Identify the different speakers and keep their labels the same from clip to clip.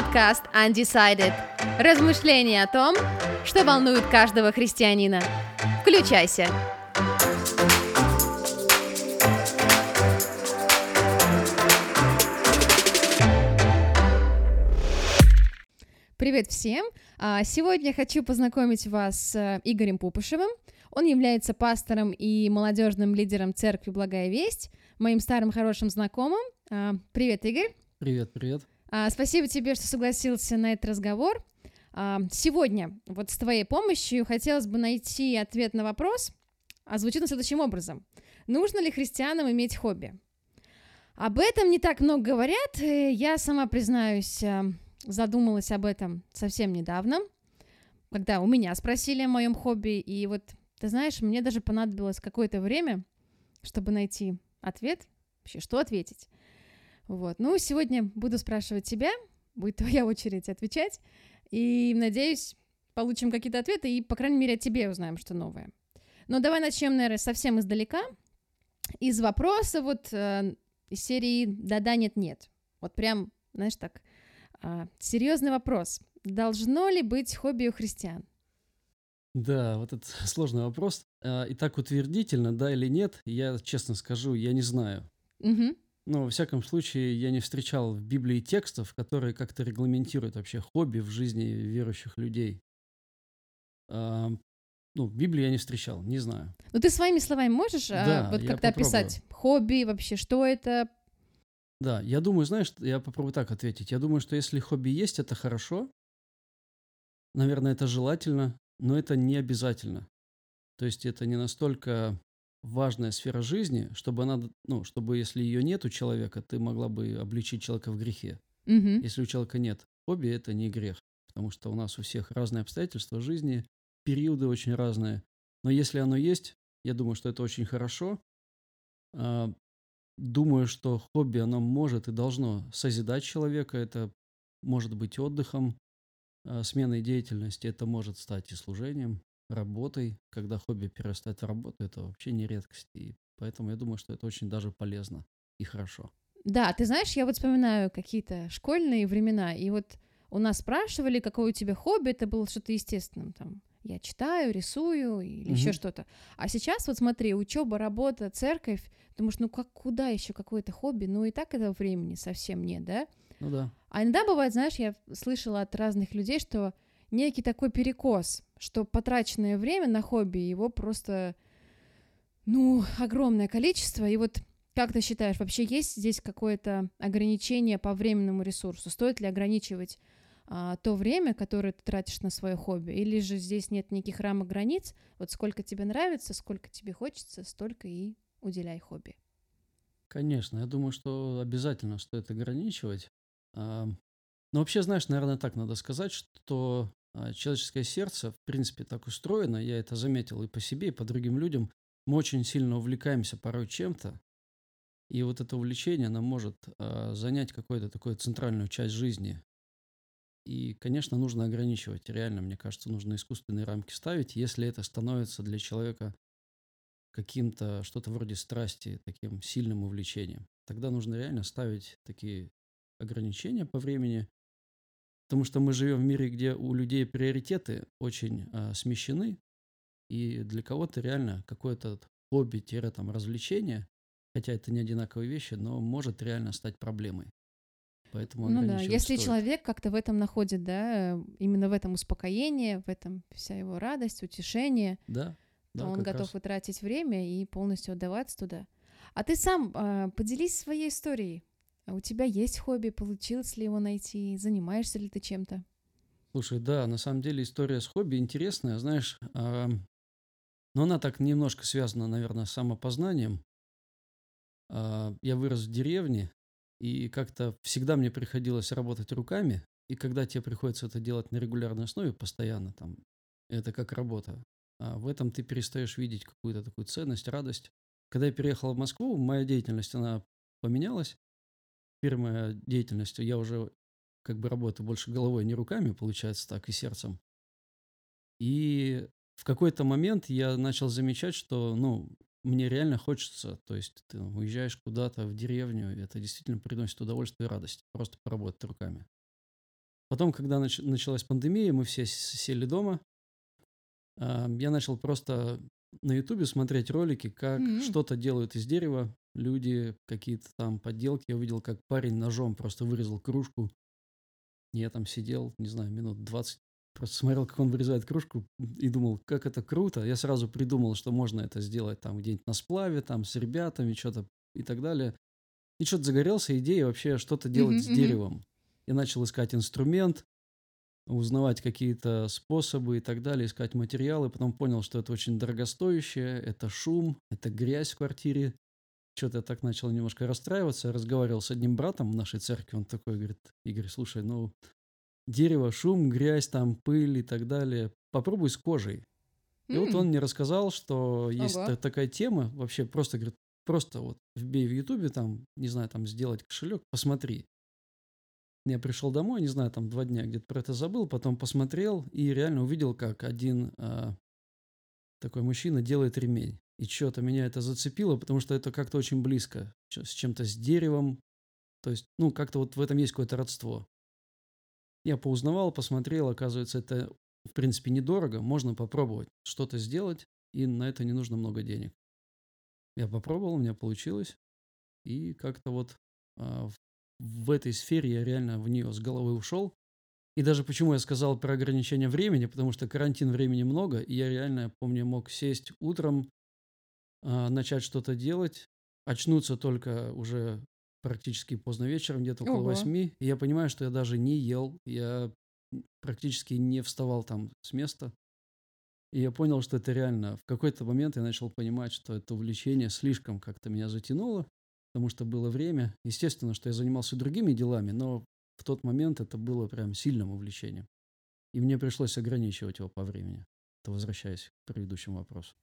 Speaker 1: подкаст Undecided. Размышления о том, что волнует каждого христианина. Включайся. Привет всем! А, сегодня хочу познакомить вас с э, Игорем Пупышевым. Он является пастором и молодежным лидером церкви «Благая весть», моим старым хорошим знакомым. А, привет, Игорь!
Speaker 2: Привет, привет!
Speaker 1: А, спасибо тебе, что согласился на этот разговор. А, сегодня вот с твоей помощью хотелось бы найти ответ на вопрос, а звучит он следующим образом. Нужно ли христианам иметь хобби? Об этом не так много говорят. Я сама, признаюсь, а, задумалась об этом совсем недавно, когда у меня спросили о моем хобби, и вот, ты знаешь, мне даже понадобилось какое-то время, чтобы найти ответ, вообще, что ответить. Вот. Ну, сегодня буду спрашивать тебя, будет твоя очередь отвечать, и, надеюсь, получим какие-то ответы, и, по крайней мере, от тебе узнаем, что новое. Но давай начнем, наверное, совсем издалека, из вопроса вот э, из серии «Да-да, нет-нет». Вот прям, знаешь, так, э, серьезный вопрос. Должно ли быть хобби у христиан?
Speaker 2: Да, вот это сложный вопрос. А, и так утвердительно, да или нет, я честно скажу, я не знаю.
Speaker 1: Угу.
Speaker 2: Но, во всяком случае, я не встречал в Библии текстов, которые как-то регламентируют вообще хобби в жизни верующих людей. А, ну, в Библии я не встречал, не знаю.
Speaker 1: Ну, ты своими словами можешь а,
Speaker 2: Да,
Speaker 1: вот
Speaker 2: я
Speaker 1: как-то описать хобби вообще, что это?
Speaker 2: Да, я думаю, знаешь, я попробую так ответить. Я думаю, что если хобби есть, это хорошо. Наверное, это желательно, но это не обязательно. То есть это не настолько важная сфера жизни, чтобы она, ну, чтобы если ее нет у человека, ты могла бы обличить человека в грехе.
Speaker 1: Мгм.
Speaker 2: Если у человека нет хобби, это не грех, потому что у нас у всех разные обстоятельства жизни, периоды очень разные. Но если оно есть, я думаю, что это очень хорошо. А, Думаю, что хобби, оно может и должно созидать человека. Это может быть отдыхом, а, сменой деятельности. Это может стать и служением, работой. Когда хобби перерастает в работу, это вообще не редкость. И поэтому я думаю, что это очень даже полезно и хорошо.
Speaker 1: Да, ты знаешь, я вот вспоминаю какие-то школьные времена, и вот у нас спрашивали, какое у тебя хобби, это было что-то естественным, там, я читаю, рисую или еще
Speaker 2: Мгм.
Speaker 1: что-то. А сейчас вот смотри, учеба, работа, церковь, думаешь, ну как, куда еще какое-то хобби? Ну и так этого времени совсем нет, да?
Speaker 2: Ну да.
Speaker 1: А иногда бывает, знаешь, я слышала от разных людей, что некий такой перекос, что потраченное время на хобби, его просто, ну, огромное количество. И вот как ты считаешь, вообще есть здесь какое-то ограничение по временному ресурсу? Стоит ли ограничивать а, то время, которое ты тратишь на свое хобби? Или же здесь нет никаких рамок границ? Вот сколько тебе нравится, сколько тебе хочется, столько и уделяй хобби.
Speaker 2: Конечно, я думаю, что обязательно стоит ограничивать. Но вообще, знаешь, наверное, так надо сказать, что человеческое сердце, в принципе, так устроено, я это заметил и по себе, и по другим людям, мы очень сильно увлекаемся порой чем-то, и вот это увлечение, оно может а, занять какую-то такую центральную часть жизни. И, конечно, нужно ограничивать. Реально, мне кажется, нужно искусственные рамки ставить, если это становится для человека каким-то что-то вроде страсти, таким сильным увлечением. Тогда нужно реально ставить такие ограничения по времени, потому что мы живем в мире, где у людей приоритеты очень а, смещены, и для кого-то реально какое-то хобби, там, развлечение, хотя это не одинаковые вещи, но может реально стать проблемой. Поэтому
Speaker 1: Ну да, если
Speaker 2: стоит.
Speaker 1: человек как-то в этом находит, да, э, именно в этом успокоение, в этом вся его радость, утешение,
Speaker 2: Да,
Speaker 1: то
Speaker 2: да,
Speaker 1: он готов
Speaker 2: раз.
Speaker 1: и тратить время и полностью отдаваться туда. А ты сам а, поделись своей историей. А У тебя есть хобби, получилось ли его найти, занимаешься ли ты чем-то?
Speaker 2: Слушай, да, на самом деле история с хобби интересная, знаешь, а, но она так немножко связана, наверное, с самопознанием. А, Я вырос в деревне, и как-то всегда мне приходилось работать руками, и когда тебе приходится это делать на регулярной основе, постоянно там, это как работа, а в этом ты перестаешь видеть какую-то такую ценность, радость. Когда я переехал в Москву, моя деятельность, она поменялась. Теперь моя деятельность, я уже как бы работаю больше головой, не руками, получается так, и сердцем. И в какой-то момент я начал замечать, что, ну, мне реально хочется, то есть ты уезжаешь куда-то в деревню, и это действительно приносит удовольствие и радость, просто поработать руками. Потом, когда нач- началась пандемия, мы все сели дома. А, я начал просто на Ютубе смотреть ролики, как
Speaker 1: М.
Speaker 2: что-то делают из дерева. Люди, какие-то там подделки. Я увидел, как парень ножом просто вырезал кружку. Я там сидел, не знаю, минут 20, просто смотрел, как он вырезает кружку и думал, как это круто. Я сразу придумал, что можно это сделать там где-нибудь на сплаве, там с ребятами, что-то и так далее. И что-то загорелся идея вообще что-то делать
Speaker 1: Мгм,
Speaker 2: с деревом. Я начал искать инструмент, узнавать какие-то способы и так далее, искать материалы. Потом понял, что это очень дорогостоящее, это шум, это грязь в квартире. Что-то я так начал немножко расстраиваться. Я разговаривал с одним братом в нашей церкви. Он такой говорит, Игорь, слушай, ну, дерево, шум, грязь, там, пыль и так далее. Попробуй с кожей. И вот он мне рассказал, что есть
Speaker 1: Ого.
Speaker 2: та- такая тема, вообще просто, говорит, просто вот вбей в Ютубе, там, не знаю, там, сделать кошелек, посмотри. Я пришел домой, не знаю, там, два дня где-то про это забыл, потом посмотрел и реально увидел, как один а, такой мужчина делает ремень. И что-то меня это зацепило, потому что это как-то очень близко, с чем-то с деревом. То есть, ну, как-то вот в этом есть какое-то родство. Я поузнавал, посмотрел, оказывается, это, в принципе, недорого. Можно попробовать что-то сделать, и на это не нужно много денег. Я попробовал, у меня получилось. И как-то вот а, в, в этой сфере я реально в нее с головой ушел. И даже почему я сказал про ограничение времени, потому что карантин времени много, и я реально, я помню, мог сесть утром, а, начать что-то делать, очнуться только уже практически поздно вечером, где-то около восьми. И я понимаю, что я даже не ел, я практически не вставал там с места. И я понял, что это реально. В какой-то момент я начал понимать, что это увлечение слишком как-то меня затянуло, потому что было время. Естественно, что я занимался другими делами, но в тот момент это было прям сильным увлечением. И мне пришлось ограничивать его по времени. Это возвращаясь к предыдущему вопросу.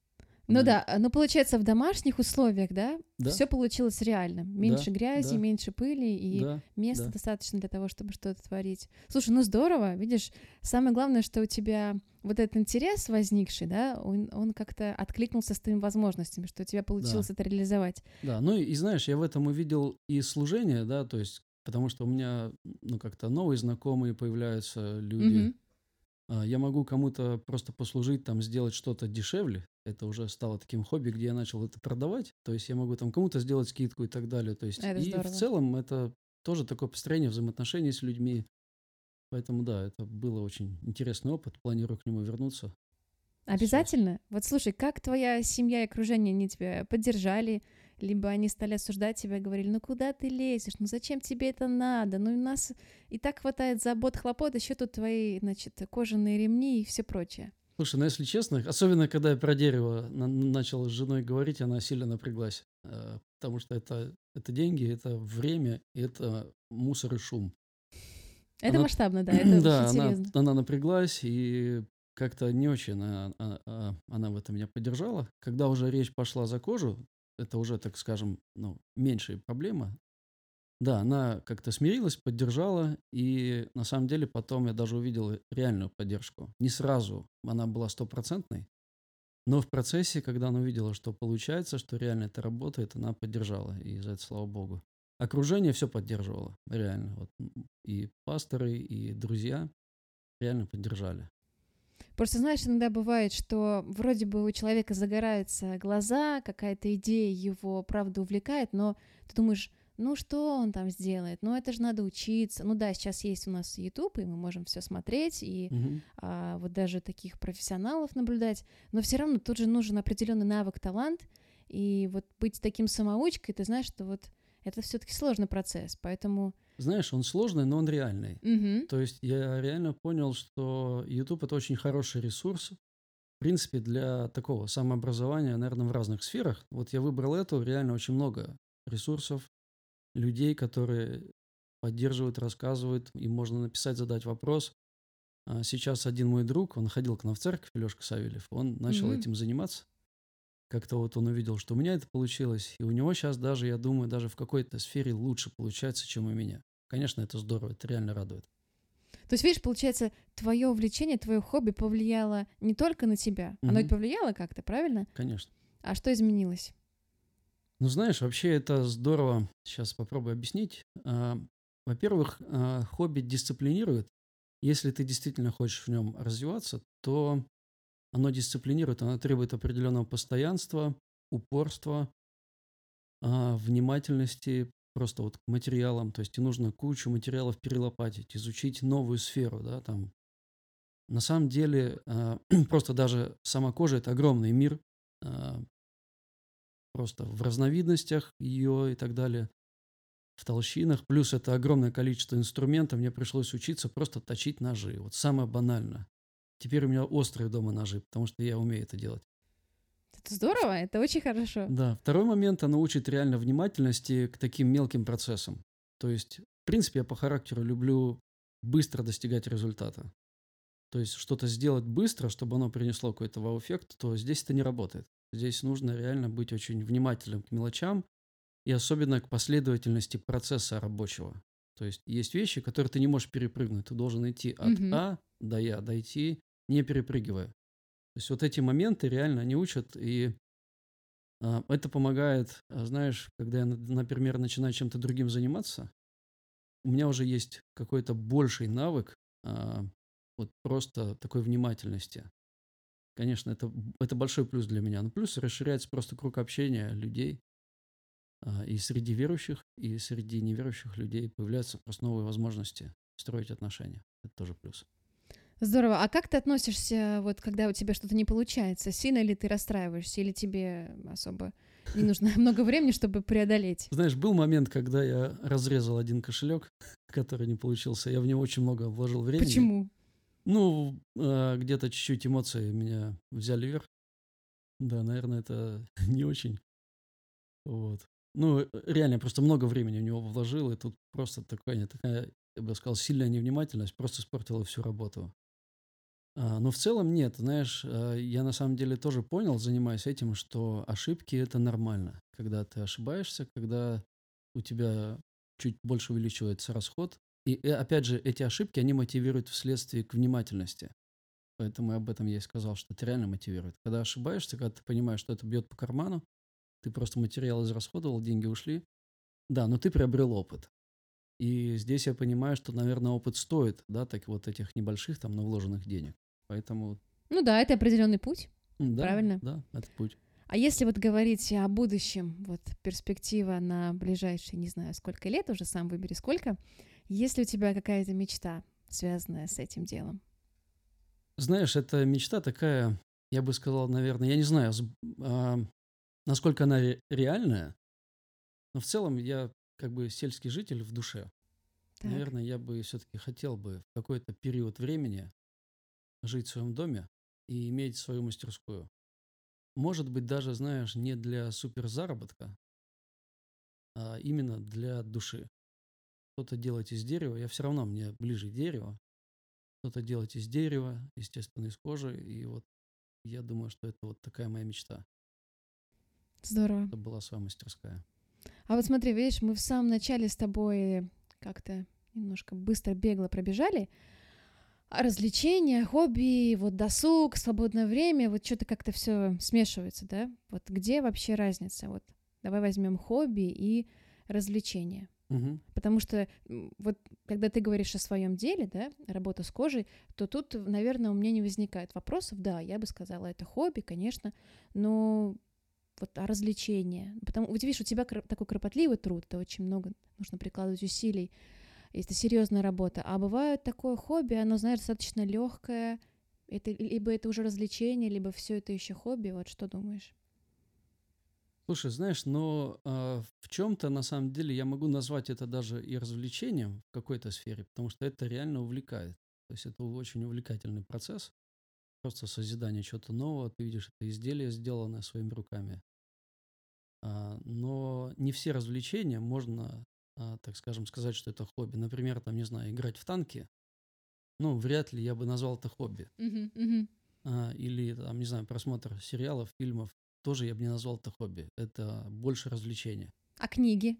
Speaker 1: Ну
Speaker 2: Да.
Speaker 1: да, а, ну получается в домашних условиях, да,
Speaker 2: Да.
Speaker 1: все получилось реально. Меньше грязи,
Speaker 2: да.
Speaker 1: меньше пыли и
Speaker 2: Да,
Speaker 1: места
Speaker 2: да.
Speaker 1: достаточно для того, чтобы что-то творить. Слушай, ну здорово, видишь, самое главное, что у тебя вот этот интерес возникший, да, он, он как-то откликнулся с твоими возможностями, что у тебя получилось это реализовать.
Speaker 2: Да, ну и, и знаешь, я в этом увидел и служение, да, то есть, потому что у меня, ну, как-то новые знакомые появляются, люди.
Speaker 1: Мгм.
Speaker 2: А, Я могу кому-то просто послужить, там, сделать что-то дешевле. Это уже стало таким хобби, где я начал это продавать. То есть я могу там кому-то сделать скидку и так далее. То есть
Speaker 1: Это
Speaker 2: и
Speaker 1: здорово.
Speaker 2: в целом это тоже такое построение взаимоотношений с людьми. Поэтому да, это было очень интересный опыт. Планирую к нему вернуться.
Speaker 1: Обязательно? Вот слушай, как твоя семья и окружение, они тебя поддержали, либо они стали осуждать тебя, говорили, ну куда ты лезешь, ну зачем тебе это надо, ну у нас и так хватает забот, хлопот, еще тут твои, значит, кожаные ремни и все прочее.
Speaker 2: Слушай, ну если честно, особенно когда я про дерево на- начал с женой говорить, она сильно напряглась. э, Потому что это, это деньги, это время, это мусор и шум.
Speaker 1: Это
Speaker 2: Она-
Speaker 1: масштабно, да, это
Speaker 2: да,
Speaker 1: очень
Speaker 2: она,
Speaker 1: серьезно.
Speaker 2: она напряглась, и как-то не очень она, а- а- она в этом меня поддержала. Когда уже речь пошла за кожу, это уже, так скажем, ну, меньшая проблема. Да, она как-то смирилась, поддержала, и на самом деле потом я даже увидел реальную поддержку. Не сразу она была стопроцентной, но в процессе, когда она увидела, что получается, что реально это работает, она поддержала, и за это слава богу. Окружение все поддерживало, реально. Вот, и пасторы, и друзья реально поддержали.
Speaker 1: Просто знаешь, иногда бывает, что вроде бы у человека загораются глаза, какая-то идея его, правда, увлекает, но ты думаешь, ну что он там сделает? Ну это же надо учиться. Ну да, сейчас есть у нас YouTube, и мы можем все смотреть, и
Speaker 2: Мгм.
Speaker 1: а, вот даже таких профессионалов наблюдать, но все равно тут же нужен определенный навык, талант, и вот быть таким самоучкой, ты знаешь, что вот это все-таки сложный процесс, поэтому...
Speaker 2: Знаешь, он сложный, но он реальный.
Speaker 1: Мгм.
Speaker 2: То есть я реально понял, что YouTube это очень хороший ресурс. В принципе, для такого самообразования, наверное, в разных сферах. Вот я выбрал эту, реально очень много ресурсов, людей, которые поддерживают, рассказывают, им можно написать, задать вопрос. А Сейчас один мой друг, он ходил к нам в церковь, Лешка Савельев, он начал
Speaker 1: Мгм.
Speaker 2: этим заниматься. Как-то вот он увидел, что у меня это получилось, и у него сейчас даже, я думаю, даже в какой-то сфере лучше получается, чем у меня. Конечно, это здорово, это реально радует.
Speaker 1: То есть, видишь, получается, твое увлечение, твое хобби повлияло не только на тебя, оно ведь
Speaker 2: Мгм.
Speaker 1: повлияло как-то, правильно?
Speaker 2: Конечно.
Speaker 1: А что изменилось?
Speaker 2: Ну, знаешь, вообще это здорово. Сейчас попробую объяснить. А, Во-первых, а, хобби дисциплинирует. Если ты действительно хочешь в нем развиваться, то оно дисциплинирует, оно требует определенного постоянства, упорства, а, внимательности просто вот к материалам. То есть тебе нужно кучу материалов перелопатить, изучить новую сферу, да, там. На самом деле, а, просто даже сама кожа – это огромный мир, а, просто в разновидностях ее и так далее, в толщинах. Плюс это огромное количество инструментов. Мне пришлось учиться просто точить ножи. Вот самое банальное. Теперь у меня острые дома ножи, потому что я умею это делать.
Speaker 1: Это здорово, это очень хорошо.
Speaker 2: Да. Второй момент, оно учит реально внимательности к таким мелким процессам. То есть, в принципе, я по характеру люблю быстро достигать результата. То есть что-то сделать быстро, чтобы оно принесло какой-то вау-эффект, то здесь это не работает. Здесь нужно реально быть очень внимательным к мелочам и особенно к последовательности процесса рабочего. То есть есть вещи, которые ты не можешь перепрыгнуть. Ты должен идти от
Speaker 1: Мгм.
Speaker 2: А до Я, дойти, не перепрыгивая. То есть вот эти моменты реально они учат, и а, это помогает, а, знаешь, когда я, на- например, начинаю чем-то другим заниматься, у меня уже есть какой-то больший навык а, вот просто такой внимательности. Конечно, это, это большой плюс для меня. Но плюс расширяется просто круг общения людей. а, И среди верующих, и среди неверующих людей появляются просто новые возможности строить отношения. Это тоже плюс.
Speaker 1: Здорово. А как ты относишься, вот когда у тебя что-то не получается? Сильно ли ты расстраиваешься, или тебе особо не нужно много времени, чтобы преодолеть?
Speaker 2: Знаешь, был момент, когда я разрезал один кошелек, который не получился. Я в него очень много вложил времени.
Speaker 1: Почему?
Speaker 2: Ну, а, где-то чуть-чуть эмоции меня взяли вверх. Да, наверное, это не очень. Вот. Ну, э, реально, просто много времени в него вложил, и тут просто такая, такая, я бы сказал, сильная невнимательность просто испортила всю работу. А, но в целом нет, знаешь, а, я на самом деле тоже понял, занимаясь этим, что ошибки это нормально. Когда ты ошибаешься, когда у тебя чуть больше увеличивается расход. И опять же, эти ошибки, они мотивируют вследствие к внимательности. Поэтому об этом я и сказал, что это реально мотивирует. Когда ошибаешься, когда ты понимаешь, что это бьет по карману, ты просто материал израсходовал, деньги ушли. Да, но ты приобрел опыт. И здесь я понимаю, что, наверное, опыт стоит, да, так вот этих небольших там, но вложенных денег. Поэтому,
Speaker 1: Ну да, это определенный путь.
Speaker 2: да,
Speaker 1: Правильно.
Speaker 2: да, это путь.
Speaker 1: А если вот говорить о будущем, вот перспектива на ближайшие, не знаю, сколько лет, уже сам выбери сколько, есть ли у тебя какая-то мечта, связанная с этим делом?
Speaker 2: Знаешь, это мечта такая, я бы сказал, наверное, я не знаю, а, насколько она ре- реальная, но в целом я как бы сельский житель в душе.
Speaker 1: Так.
Speaker 2: Наверное, я бы все-таки хотел бы в какой-то период времени жить в своем доме и иметь свою мастерскую. Может быть, даже, знаешь, не для суперзаработка, а именно для души. Что-то делать из дерева, я все равно, мне ближе дерево. Что-то делать из дерева, естественно, из кожи. И вот я думаю, что это вот такая моя мечта.
Speaker 1: Здорово.
Speaker 2: Это была своя мастерская.
Speaker 1: А вот смотри, видишь, мы в самом начале с тобой как-то немножко быстро, бегло пробежали. Развлечения, хобби, вот досуг, свободное время, вот что-то как-то все смешивается, да? Вот где вообще разница? Вот давай возьмем хобби и развлечения.
Speaker 2: Мгм.
Speaker 1: Потому что вот когда ты говоришь о своем деле, да, работа с кожей, то тут, наверное, у меня не возникает вопросов. Да, я бы сказала, это хобби, конечно, но вот а развлечения. Потому вот видишь, у тебя такой кропотливый труд, это очень много нужно прикладывать усилий, это серьезная работа. А бывает такое хобби, оно, знаешь, достаточно легкое. Это либо это уже развлечение, либо все это еще хобби. Вот что думаешь?
Speaker 2: Слушай, знаешь, но а, в чем-то на самом деле я могу назвать это даже и развлечением в какой-то сфере, потому что это реально увлекает. То есть это очень увлекательный процесс. Просто созидание чего-то нового. Ты видишь, это изделие, сделанное своими руками. А, но не все развлечения можно, так скажем, сказать, что это хобби. Например, там, не знаю, играть в танки. Ну, вряд ли я бы назвал это хобби. А, или, там, не знаю, просмотр сериалов, фильмов. Тоже я бы не назвал это хобби. Это больше развлечение.
Speaker 1: А книги?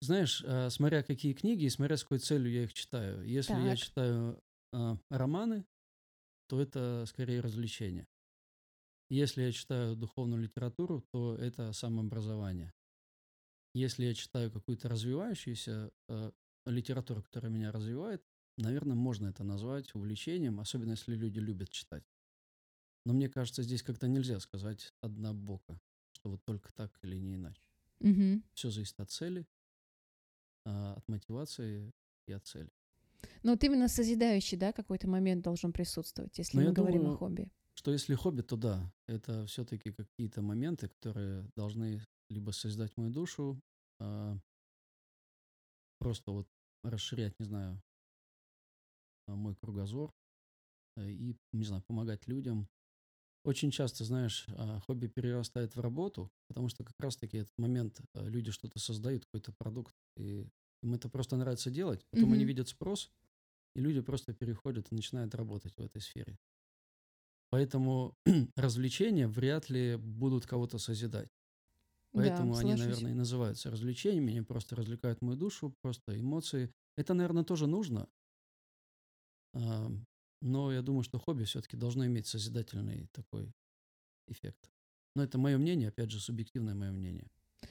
Speaker 2: Знаешь, а, смотря какие книги и смотря с какой целью я их читаю. Если я
Speaker 1: Так.
Speaker 2: читаю а, романы, то это скорее развлечение. Если я читаю духовную литературу, то это самообразование. Если я читаю какую-то развивающуюся а, литературу, которая меня развивает, наверное, можно это назвать увлечением, особенно если люди любят читать. Но мне кажется, здесь как-то нельзя сказать однобоко, что вот только так или не иначе.
Speaker 1: Мгм.
Speaker 2: Все зависит от цели, а, от мотивации и от цели.
Speaker 1: Но вот именно созидающий, да, какой-то момент должен присутствовать, если
Speaker 2: Но
Speaker 1: мы
Speaker 2: я
Speaker 1: говорим о
Speaker 2: думаю,
Speaker 1: хобби.
Speaker 2: что если хобби, то да, это все-таки какие-то моменты, которые должны либо созидать мою душу, а, просто вот расширять, не знаю, а, мой кругозор э, и, не знаю, помогать людям. Очень часто, знаешь, а, хобби перерастает в работу, потому что как раз-таки этот момент а, люди что-то создают, какой-то продукт, и им это просто нравится делать, потом они
Speaker 1: Мгм.
Speaker 2: видят спрос, и люди просто переходят и начинают работать в этой сфере. Поэтому развлечения вряд ли будут кого-то созидать.
Speaker 1: Да,
Speaker 2: Поэтому они,
Speaker 1: соглашусь.
Speaker 2: наверное, и называются развлечениями, они просто развлекают мою душу, просто эмоции. Это, наверное, тоже нужно, а, но я думаю, что хобби все-таки должно иметь созидательный такой эффект. Но это мое мнение, опять же, субъективное мое мнение.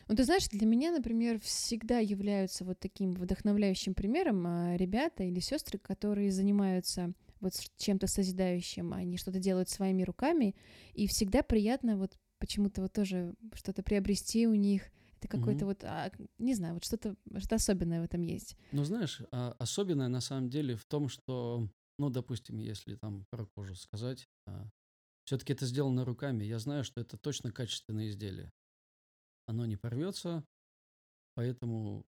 Speaker 1: Ну, ты знаешь, для меня, например, всегда являются вот таким вдохновляющим примером а, ребята или сестры, которые занимаются вот чем-то созидающим, они что-то делают своими руками, и всегда приятно вот почему-то вот тоже что-то приобрести у них. Это какой-то
Speaker 2: Мгм.
Speaker 1: вот, а, не знаю, вот что-то что особенное в этом есть.
Speaker 2: Но знаешь, а, особенное на самом деле в том, что, ну, допустим, если там про кожу сказать, все-таки это сделано руками, я знаю, что это точно качественное изделие. Оно не порвется, поэтому,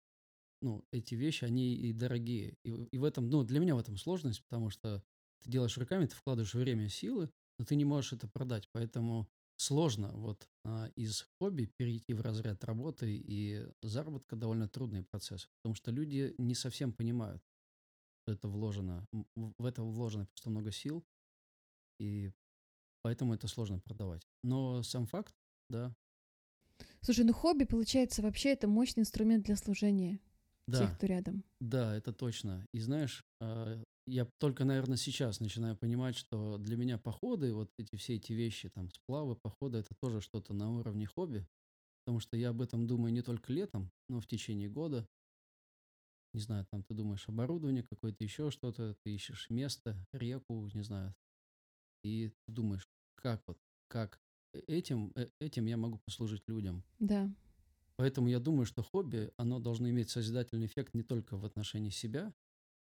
Speaker 2: ну, эти вещи, они и дорогие. И, и в этом, ну, для меня в этом сложность, потому что ты делаешь руками, ты вкладываешь время, силы, но ты не можешь это продать. Поэтому сложно вот а, из хобби перейти в разряд работы и заработка довольно трудный процесс, потому что люди не совсем понимают, что это вложено, в это вложено просто много сил, и поэтому это сложно продавать. Но сам факт, да,
Speaker 1: Слушай, ну хобби, получается, вообще это мощный инструмент для служения тех,
Speaker 2: да,
Speaker 1: кто рядом.
Speaker 2: Да, это точно. И знаешь, а, я только, наверное, сейчас начинаю понимать, что для меня походы, вот эти все эти вещи, там, сплавы, походы, это тоже что-то на уровне хобби, потому что я об этом думаю не только летом, но в течение года. Не знаю, там ты думаешь оборудование какое-то, еще что-то, ты ищешь место, реку, не знаю, и ты думаешь, как вот, как э- этим, э, этим я могу послужить людям.
Speaker 1: Да.
Speaker 2: Поэтому я думаю, что хобби, оно должно иметь созидательный эффект не только в отношении себя,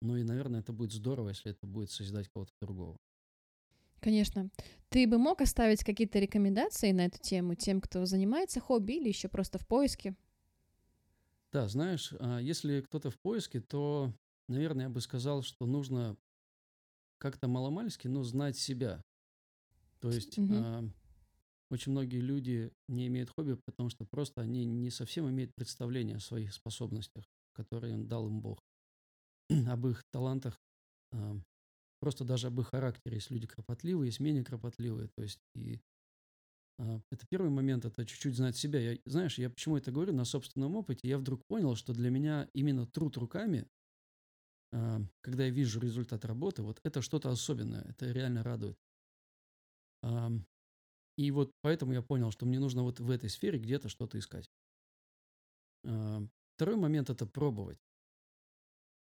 Speaker 2: но и, наверное, это будет здорово, если это будет созидать кого-то другого.
Speaker 1: Конечно. Ты бы мог оставить какие-то рекомендации на эту тему тем, кто занимается хобби или еще просто в поиске?
Speaker 2: Да, знаешь, а, если кто-то в поиске, то, наверное, я бы сказал, что нужно как-то маломальски, но знать себя. То есть
Speaker 1: Мгм.
Speaker 2: а, очень многие люди не имеют хобби, потому что просто они не совсем имеют представление о своих способностях, которые дал им Бог, об их талантах, просто даже об их характере. Есть люди кропотливые, есть менее кропотливые. То есть и а, это первый момент, это чуть-чуть знать себя. Я, знаешь, я почему это говорю на собственном опыте, я вдруг понял, что для меня именно труд руками, а, когда я вижу результат работы, вот это что-то особенное, это реально радует. И вот поэтому я понял, что мне нужно вот в этой сфере где-то что-то искать. Второй момент– это пробовать.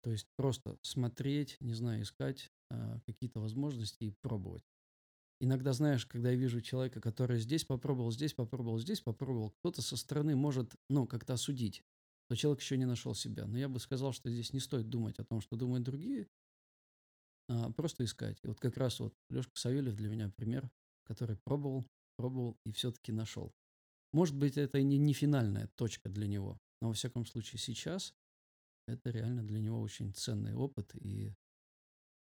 Speaker 2: То есть просто смотреть, не знаю, искать а, какие-то возможности и пробовать. Иногда, знаешь, когда я вижу человека, который здесь попробовал, здесь попробовал, здесь попробовал, кто-то со стороны может, ну, как-то осудить, что человек еще не нашел себя. Но я бы сказал, что здесь не стоит думать о том, что думают другие, а просто искать. И вот как раз вот Лешка Савельев для меня пример, который пробовал, пробовал и все-таки нашел. Может быть, это и не, не финальная точка для него, но во всяком случае сейчас это реально для него очень ценный опыт. И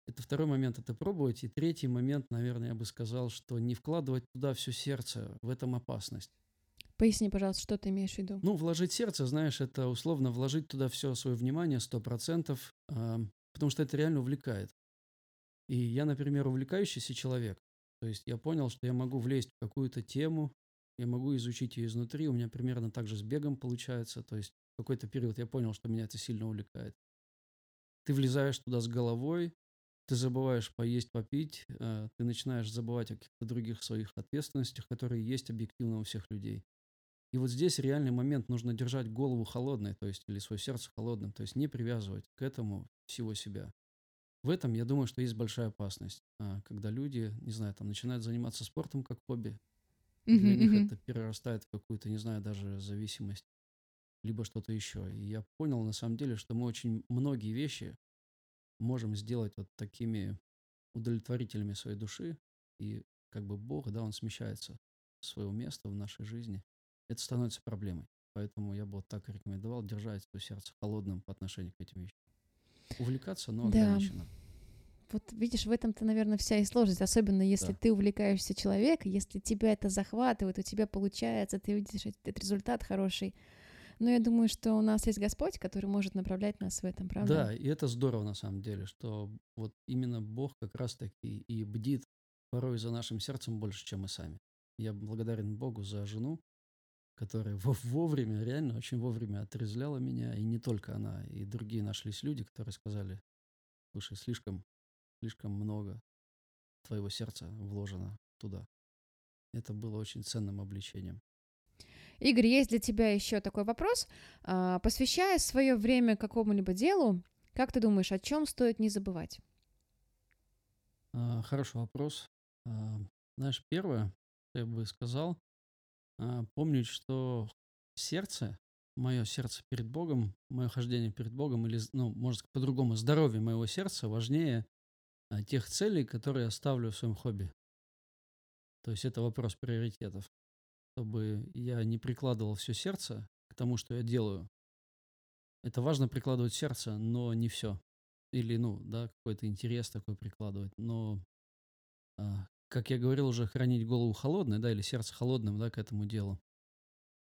Speaker 2: это второй момент, это пробовать. И третий момент, наверное, я бы сказал, что не вкладывать туда все сердце, в этом опасность.
Speaker 1: Поясни, пожалуйста, что ты имеешь в виду?
Speaker 2: Ну, вложить сердце, знаешь, это условно вложить туда все свое внимание, 100%, а, потому что это реально увлекает. И я, например, увлекающийся человек. То есть я понял, что я могу влезть в какую-то тему, я могу изучить ее изнутри. У меня примерно так же с бегом получается. То есть какой-то период я понял, что меня это сильно увлекает. Ты влезаешь туда с головой, ты забываешь поесть, попить, э, ты начинаешь забывать о каких-то других своих ответственностях, которые есть объективно у всех людей. И вот здесь реальный момент, нужно держать голову холодной, то есть или свое сердце холодным, то есть не привязывать к этому всего себя. в этом, я думаю, что есть большая опасность, а, когда люди, не знаю, там начинают заниматься спортом как хобби, для них это перерастает в какую-то, не знаю, даже зависимость, либо что-то еще. И я понял на самом деле, что мы очень многие вещи можем сделать вот такими удовлетворителями своей души, и как бы Бог, да, Он смещается с своего места в нашей жизни. Это становится проблемой. Поэтому я бы вот так рекомендовал держать свое сердце холодным по отношению к этим вещам. Увлекаться, но
Speaker 1: Да.
Speaker 2: ограниченно.
Speaker 1: Вот видишь, в этом-то, наверное, вся и сложность, особенно если
Speaker 2: Да.
Speaker 1: ты увлекаешься человеком, если тебя это захватывает, у тебя получается, ты видишь эт- этот результат хороший. Но я думаю, что у нас есть Господь, который может направлять нас в этом, правда?
Speaker 2: Да, и это здорово на самом деле, что вот именно Бог как раз-таки и бдит порой за нашим сердцем больше, чем мы сами. Я благодарен Богу за жену, которая во- вовремя, реально очень вовремя отрезвляла меня, и не только она, и другие нашлись люди, которые сказали, слушай, слишком, слишком много твоего сердца вложено туда. Это было очень ценным обличением.
Speaker 1: Игорь, есть для тебя еще такой вопрос. А, Посвящая свое время какому-либо делу, как ты думаешь, о чем стоит не забывать?
Speaker 2: А, Хороший вопрос. А, Знаешь, первое, я бы сказал, помнить, что сердце, мое сердце перед Богом, мое хождение перед Богом, или, ну, сказать по-другому, здоровье моего сердца важнее тех целей, которые я ставлю в своем хобби. То есть это вопрос приоритетов. Чтобы я не прикладывал все сердце к тому, что я делаю. Это важно прикладывать сердце, но не все. Или, ну, да, какой-то интерес такой прикладывать. Но а, как я говорил уже, хранить голову холодной, да, или сердце холодным, да, к этому делу.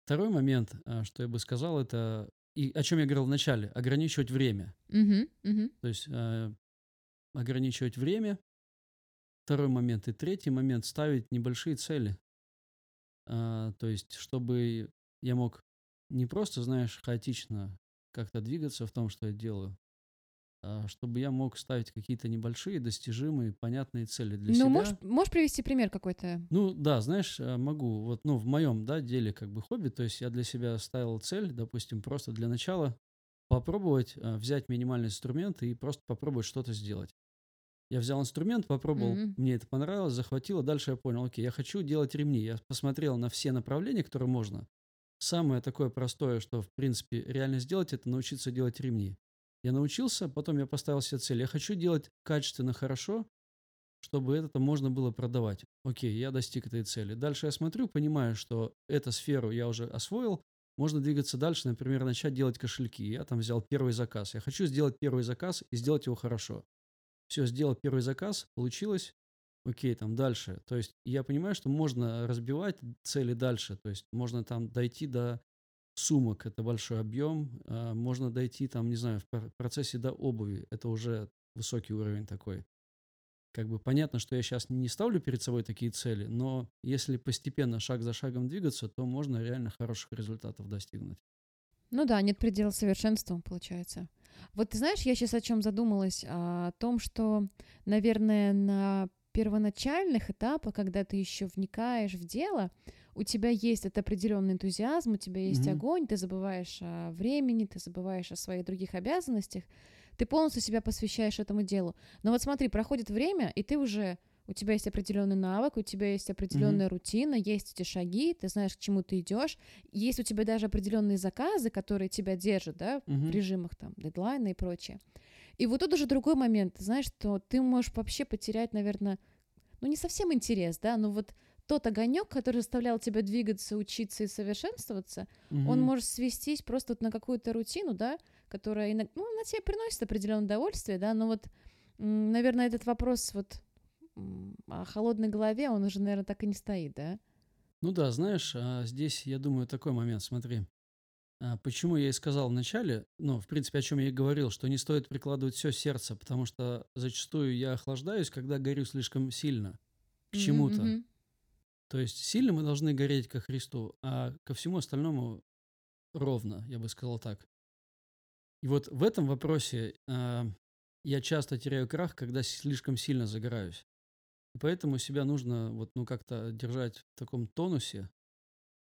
Speaker 2: Второй момент, а, что я бы сказал, это, и о чем я говорил в начале, ограничивать время.
Speaker 1: Мгм, мгм.
Speaker 2: То есть а, ограничивать время. Второй момент. И третий момент, ставить небольшие цели. А, то есть, чтобы я мог не просто, знаешь, хаотично как-то двигаться в том, что я делаю, а чтобы я мог ставить какие-то небольшие, достижимые, понятные цели для
Speaker 1: Ну,
Speaker 2: себя.
Speaker 1: можешь, можешь привести пример какой-то?
Speaker 2: Ну да, знаешь, э, могу. Вот, ну, в моем, да, деле как бы хобби, то есть я для себя ставил цель, допустим, просто для начала попробовать э, взять минимальный инструмент и просто попробовать что-то сделать. Я взял инструмент, попробовал,
Speaker 1: Мгм.
Speaker 2: мне это понравилось, захватило, дальше я понял, окей, я хочу делать ремни. Я посмотрел на все направления, которые можно. Самое такое простое, что, в принципе, реально сделать, это научиться делать ремни. Я научился, потом я поставил себе цель. Я хочу делать качественно, хорошо, чтобы это можно было продавать. Окей, я достиг этой цели. Дальше я смотрю, понимаю, что эту сферу я уже освоил, можно двигаться дальше, например, начать делать кошельки. Я там взял первый заказ. Я хочу сделать первый заказ и сделать его хорошо. Все, сделал первый заказ, получилось. Окей, там дальше. То есть я понимаю, что можно разбивать цели дальше. То есть можно там дойти до сумок, это большой объем. а, Можно дойти там, не знаю, в пр- процессе до обуви. Это уже высокий уровень такой как бы понятно, что я сейчас не ставлю перед собой такие цели, но если постепенно, шаг за шагом двигаться, то можно реально хороших результатов достигнуть.
Speaker 1: Ну да, нет предела совершенству, получается. Вот ты знаешь, я сейчас о чем задумалась, а, о том, что, наверное, на первоначальных этапах, когда ты еще вникаешь в дело, у тебя есть этот определенный энтузиазм, у тебя есть
Speaker 2: Мгм.
Speaker 1: огонь, ты забываешь о времени, ты забываешь о своих других обязанностях, ты полностью себя посвящаешь этому делу. Но вот смотри, проходит время, и ты уже у тебя есть определенный навык, у тебя есть определенная рутина, есть эти шаги, ты знаешь, к чему ты идешь, есть у тебя даже определенные заказы, которые тебя держат, да, в
Speaker 2: Мгм.
Speaker 1: режимах там дедлайна и прочее. И вот тут уже другой момент, ты знаешь, что ты можешь вообще потерять, наверное, ну не совсем интерес, да, но вот тот огонек, который заставлял тебя двигаться, учиться и совершенствоваться, он
Speaker 2: Мгм.
Speaker 1: может свестись просто вот на какую-то рутину, да, которая иногда, ну, она тебе приносит определенное удовольствие, да, но вот, наверное, этот вопрос вот о холодной голове, он уже, наверное, так и не стоит, да?
Speaker 2: Ну да, знаешь, а, здесь, я думаю, такой момент, смотри. А, Почему я и сказал в начале, ну, в принципе, о чем я и говорил, что не стоит прикладывать все сердце, потому что зачастую я охлаждаюсь, когда горю слишком сильно к чему-то.
Speaker 1: мгм.
Speaker 2: То есть сильно мы должны гореть ко Христу, а ко всему остальному ровно, я бы сказал так. И вот в этом вопросе а, я часто теряю крах, когда слишком сильно загораюсь. И поэтому себя нужно вот, ну, как-то держать в таком тонусе.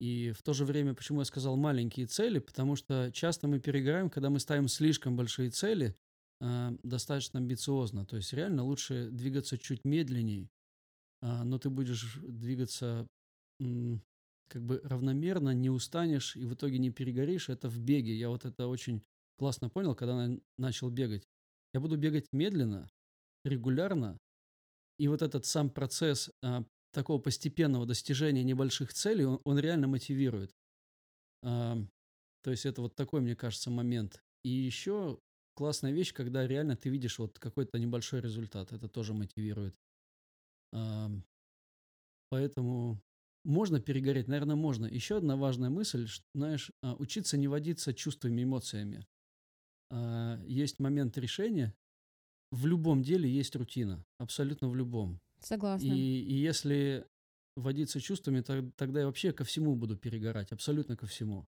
Speaker 2: И в то же время, почему я сказал маленькие цели, потому что часто мы перегораем, когда мы ставим слишком большие цели, а, достаточно амбициозно. То есть реально лучше двигаться чуть медленней, а, но ты будешь двигаться м, как бы равномерно, не устанешь и в итоге не перегоришь. Это в беге. Я вот это очень классно понял, когда на- начал бегать. Я буду бегать медленно, регулярно, и вот этот сам процесс а, такого постепенного достижения небольших целей, он, он реально мотивирует. А, то есть это вот такой, мне кажется, момент. И еще классная вещь, когда реально ты видишь вот какой-то небольшой результат. Это тоже мотивирует. А, поэтому можно перегореть, наверное, можно. Еще одна важная мысль, что, знаешь, а, учиться не водиться чувствами, эмоциями. А, есть момент решения. В любом деле есть рутина, абсолютно в любом.
Speaker 1: Согласна.
Speaker 2: И, и если водиться чувствами, то- тогда я вообще ко всему буду перегорать, абсолютно ко всему.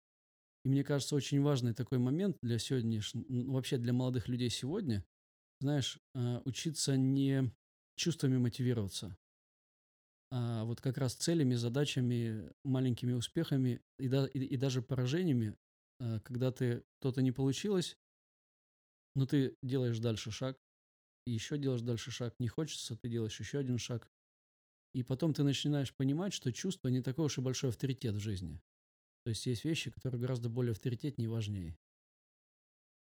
Speaker 2: И мне кажется, очень важный такой момент для сегодняшнего, вообще для молодых людей сегодня, знаешь, а, учиться не чувствами мотивироваться, а вот как раз целями, задачами, маленькими успехами и, да- и, и даже поражениями, а, когда ты что-то не получилось, но ты делаешь дальше шаг, еще делаешь дальше шаг, не хочется, ты делаешь еще один шаг, и потом ты начинаешь понимать, что чувство не такой уж и большой авторитет в жизни. То есть есть вещи, которые гораздо более авторитетнее и важнее.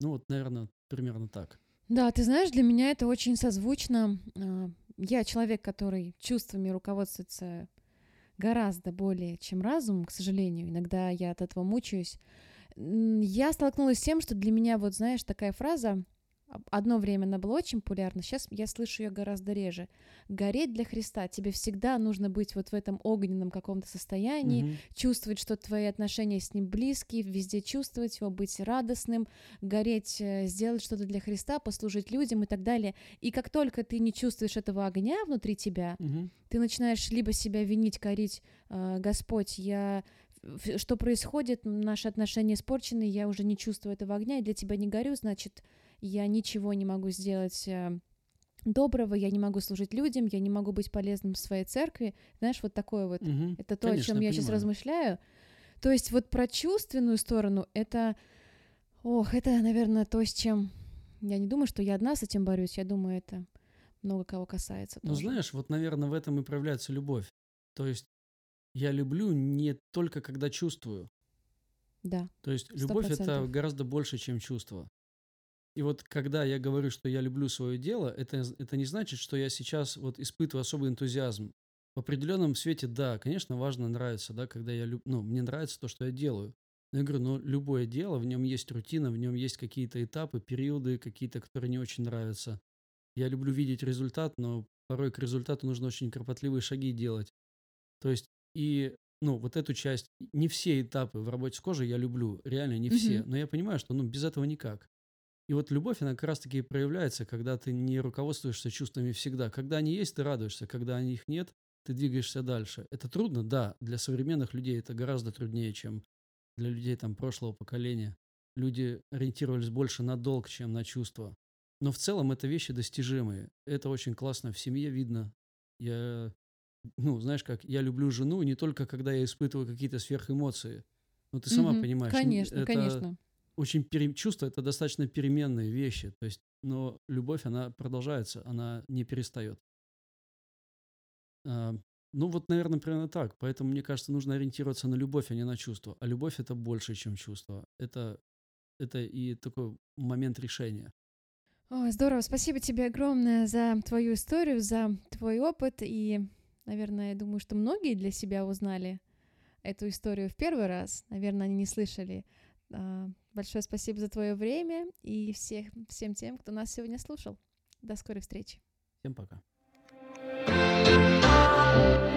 Speaker 2: Ну вот, наверное, примерно так.
Speaker 1: Да, ты знаешь, для меня это очень созвучно. А, Я человек, который чувствами руководствуется гораздо более, чем разум, к сожалению. Иногда я от этого мучаюсь. Я столкнулась с тем, что для меня, вот знаешь, такая фраза, одно время она была очень популярна, сейчас я слышу ее гораздо реже. Гореть для Христа. Тебе всегда нужно быть вот в этом огненном каком-то состоянии,
Speaker 2: Мгм.
Speaker 1: чувствовать, что твои отношения с ним близкие, везде чувствовать его, быть радостным, гореть, э, сделать что-то для Христа, послужить людям и так далее. И как только ты не чувствуешь этого огня внутри тебя,
Speaker 2: Мгм.
Speaker 1: ты начинаешь либо себя винить, корить, «А, Господь, я что происходит, наши отношения испорчены, я уже не чувствую этого огня, я для тебя не горю, значит, я ничего не могу сделать э, доброго, я не могу служить людям, я не могу быть полезным в своей церкви. Знаешь, вот такое вот.
Speaker 2: Мгм.
Speaker 1: Это то,
Speaker 2: Конечно,
Speaker 1: о чем я сейчас
Speaker 2: понимаю.
Speaker 1: размышляю. То есть вот про чувственную сторону это, ох, это, наверное, то, с чем я не думаю, что я одна с этим борюсь. Я думаю, это много кого касается.
Speaker 2: Ну,
Speaker 1: тоже.
Speaker 2: знаешь, вот, наверное, в этом и проявляется любовь. То есть я люблю не только когда чувствую.
Speaker 1: Да.
Speaker 2: То есть любовь это гораздо больше, чем чувство. И вот когда я говорю, что я люблю свое дело, это, это не значит, что я сейчас вот испытываю особый энтузиазм. В определенном свете, да, конечно, важно нравится, да, когда я люб... ну, мне нравится то, что я делаю. Но я говорю, ну, любое дело, в нем есть рутина, в нем есть какие-то этапы, периоды, какие-то, которые не очень нравятся. Я люблю видеть результат, но порой к результату нужно очень кропотливые шаги делать. То есть и, ну, вот эту часть, не все этапы в работе с кожей я люблю, реально не все,
Speaker 1: Мгм.
Speaker 2: но я понимаю, что, ну, без этого никак. И вот любовь, она как раз-таки и проявляется, когда ты не руководствуешься чувствами всегда. Когда они есть, ты радуешься, когда они их нет, ты двигаешься дальше. Это трудно, да, для современных людей это гораздо труднее, чем для людей там прошлого поколения. Люди ориентировались больше на долг, чем на чувства. Но в целом это вещи достижимые. Это очень классно в семье видно. Я, ну, знаешь как, я люблю жену не только когда я испытываю какие-то сверхэмоции. Ну, ты сама
Speaker 1: Мгм.
Speaker 2: понимаешь.
Speaker 1: Конечно,
Speaker 2: это
Speaker 1: конечно.
Speaker 2: Очень пере- чувства это достаточно переменные вещи. То есть, но любовь, она продолжается, она не перестает. А, ну, вот, наверное, примерно так. Поэтому, мне кажется, нужно ориентироваться на любовь, а не на чувства. А любовь это больше, чем чувство. Это, это и такой момент решения.
Speaker 1: Ой, здорово. Спасибо тебе огромное за твою историю, за твой опыт. И, наверное, я думаю, что многие для себя узнали эту историю в первый раз. Наверное, они не слышали. А, Большое спасибо за твое время и всех, всем тем, кто нас сегодня слушал. До скорой встречи.
Speaker 2: Всем пока.
Speaker 3: Thank